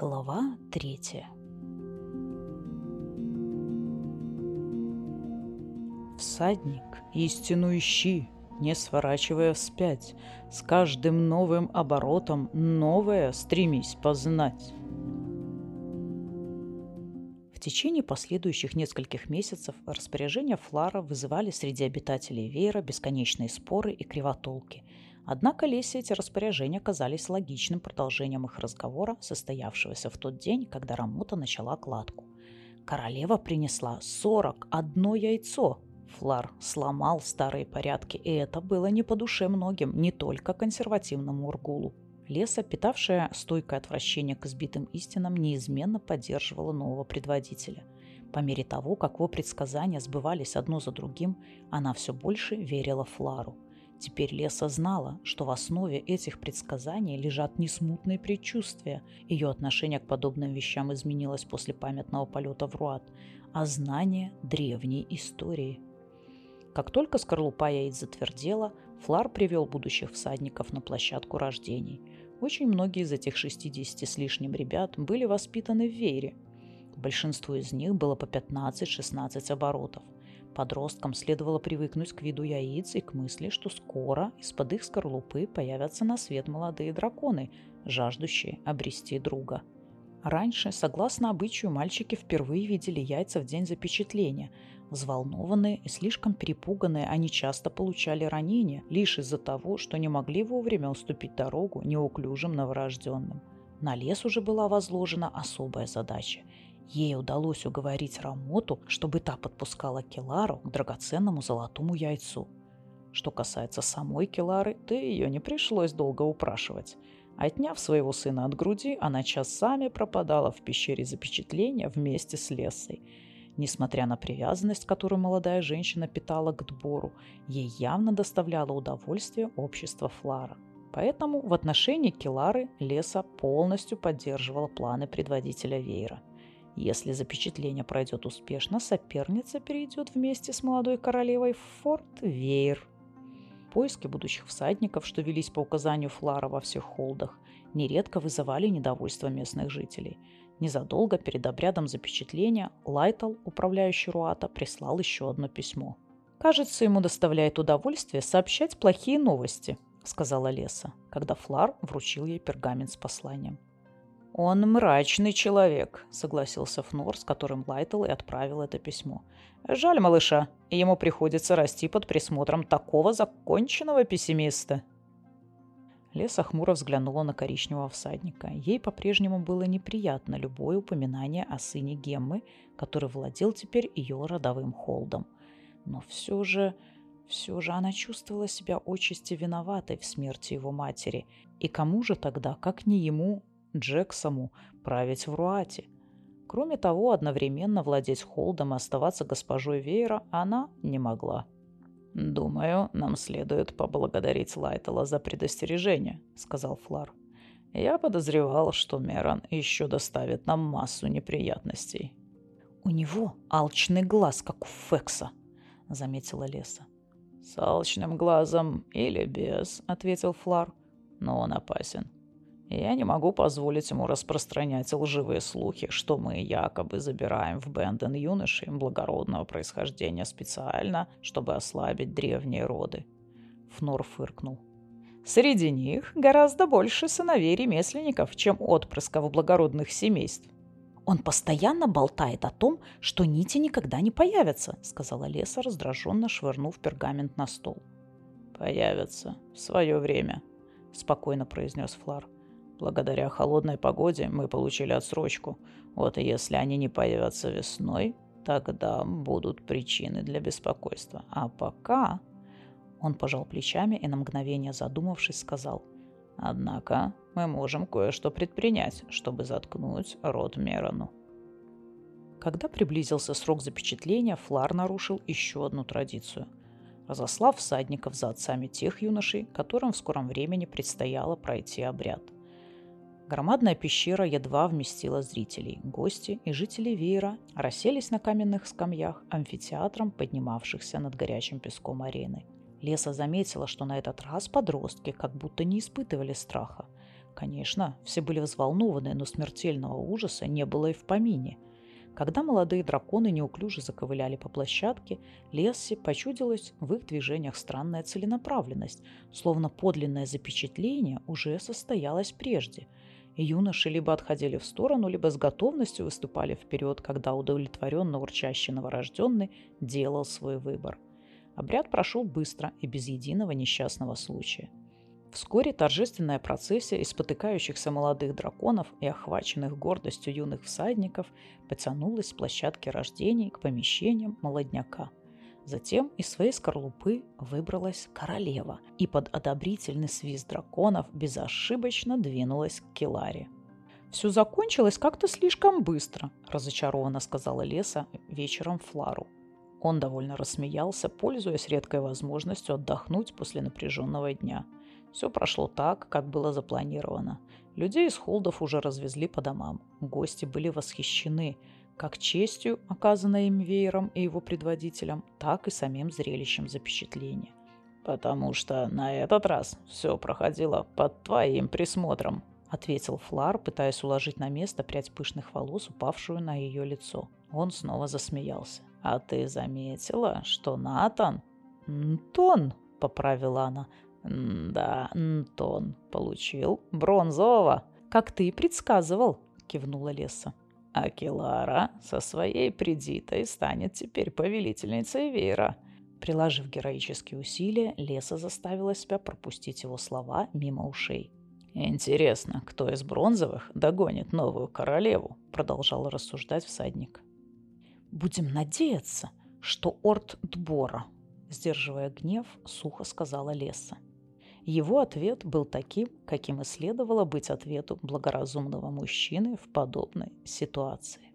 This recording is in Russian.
Глава третья. Всадник, истину ищи, не сворачивая вспять, С каждым новым оборотом новое стремись познать. В течение последующих нескольких месяцев распоряжения Флара вызывали среди обитателей Веера бесконечные споры и кривотолки – Однако Лесе эти распоряжения казались логичным продолжением их разговора, состоявшегося в тот день, когда Рамота начала кладку. Королева принесла сорок одно яйцо. Флар сломал старые порядки, и это было не по душе многим, не только консервативному Ургулу. Леса, питавшая стойкое отвращение к избитым истинам, неизменно поддерживала нового предводителя. По мере того, как его предсказания сбывались одно за другим, она все больше верила Флару – Теперь Леса знала, что в основе этих предсказаний лежат несмутные предчувствия. Ее отношение к подобным вещам изменилось после памятного полета в Руат, а знание древней истории. Как только скорлупа яиц затвердела, Флар привел будущих всадников на площадку рождений. Очень многие из этих 60 с лишним ребят были воспитаны в Вейре. Большинству из них было по 15-16 оборотов – Подросткам следовало привыкнуть к виду яиц и к мысли, что скоро из-под их скорлупы появятся на свет молодые драконы, жаждущие обрести друга. Раньше, согласно обычаю, мальчики впервые видели яйца в день запечатления. Взволнованные и слишком перепуганные, они часто получали ранения лишь из-за того, что не могли вовремя уступить дорогу неуклюжим новорожденным. На лес уже была возложена особая задача – Ей удалось уговорить Рамоту, чтобы та подпускала Келару к драгоценному золотому яйцу. Что касается самой Келары, то ее не пришлось долго упрашивать. Отняв своего сына от груди, она часами пропадала в пещере запечатления вместе с Лесой. Несмотря на привязанность, которую молодая женщина питала к Дбору, ей явно доставляло удовольствие общество Флара. Поэтому в отношении Келары Леса полностью поддерживала планы предводителя Вейра. Если запечатление пройдет успешно, соперница перейдет вместе с молодой королевой в форт Вейр. Поиски будущих всадников, что велись по указанию Флара во всех холдах, нередко вызывали недовольство местных жителей. Незадолго перед обрядом запечатления Лайтл, управляющий Руата, прислал еще одно письмо. «Кажется, ему доставляет удовольствие сообщать плохие новости», — сказала Леса, когда Флар вручил ей пергамент с посланием. «Он мрачный человек», — согласился Фнор, с которым Лайтл и отправил это письмо. «Жаль малыша, ему приходится расти под присмотром такого законченного пессимиста». Леса хмуро взглянула на коричневого всадника. Ей по-прежнему было неприятно любое упоминание о сыне Геммы, который владел теперь ее родовым холдом. Но все же... Все же она чувствовала себя отчасти виноватой в смерти его матери. И кому же тогда, как не ему, Джексому править в Руате. Кроме того, одновременно владеть Холдом и оставаться госпожой Вейера она не могла. «Думаю, нам следует поблагодарить Лайтела за предостережение», — сказал Флар. «Я подозревал, что Меран еще доставит нам массу неприятностей». «У него алчный глаз, как у Фекса», — заметила Леса. «С алчным глазом или без», — ответил Флар, — «но он опасен. Я не могу позволить ему распространять лживые слухи, что мы якобы забираем в Бенден юношей благородного происхождения специально, чтобы ослабить древние роды. Фнор фыркнул. Среди них гораздо больше сыновей ремесленников, чем отпрысков благородных семейств. «Он постоянно болтает о том, что нити никогда не появятся», — сказала Леса, раздраженно швырнув пергамент на стол. «Появятся. В свое время», — спокойно произнес Флар. Благодаря холодной погоде мы получили отсрочку. Вот и если они не появятся весной, тогда будут причины для беспокойства. А пока...» Он пожал плечами и на мгновение задумавшись сказал. «Однако мы можем кое-что предпринять, чтобы заткнуть рот Мерону». Когда приблизился срок запечатления, Флар нарушил еще одну традицию – разослав всадников за отцами тех юношей, которым в скором времени предстояло пройти обряд – Громадная пещера едва вместила зрителей. Гости и жители Веера расселись на каменных скамьях амфитеатром, поднимавшихся над горячим песком арены. Леса заметила, что на этот раз подростки как будто не испытывали страха. Конечно, все были взволнованы, но смертельного ужаса не было и в помине. Когда молодые драконы неуклюже заковыляли по площадке, Лесси почудилась в их движениях странная целенаправленность, словно подлинное запечатление уже состоялось прежде. Юноши либо отходили в сторону, либо с готовностью выступали вперед, когда удовлетворенно урчащий новорожденный делал свой выбор. Обряд прошел быстро и без единого несчастного случая. Вскоре торжественная процессия из спотыкающихся молодых драконов и охваченных гордостью юных всадников потянулась с площадки рождений к помещениям молодняка. Затем из своей скорлупы выбралась королева и под одобрительный свист драконов безошибочно двинулась к Келаре. «Все закончилось как-то слишком быстро», – разочарованно сказала Леса вечером Флару. Он довольно рассмеялся, пользуясь редкой возможностью отдохнуть после напряженного дня – все прошло так, как было запланировано. Людей из холдов уже развезли по домам. Гости были восхищены как честью, оказанной им веером и его предводителем, так и самим зрелищем запечатления. «Потому что на этот раз все проходило под твоим присмотром», — ответил Флар, пытаясь уложить на место прядь пышных волос, упавшую на ее лицо. Он снова засмеялся. «А ты заметила, что Натан...» «Ntон», — поправила она, «Да, Антон получил бронзового, как ты и предсказывал», — кивнула Леса. «А Келара со своей предитой станет теперь повелительницей Вейра». Приложив героические усилия, Леса заставила себя пропустить его слова мимо ушей. «Интересно, кто из бронзовых догонит новую королеву?» — продолжал рассуждать всадник. «Будем надеяться, что Орд Дбора», — сдерживая гнев, сухо сказала Леса. Его ответ был таким, каким и следовало быть ответу благоразумного мужчины в подобной ситуации.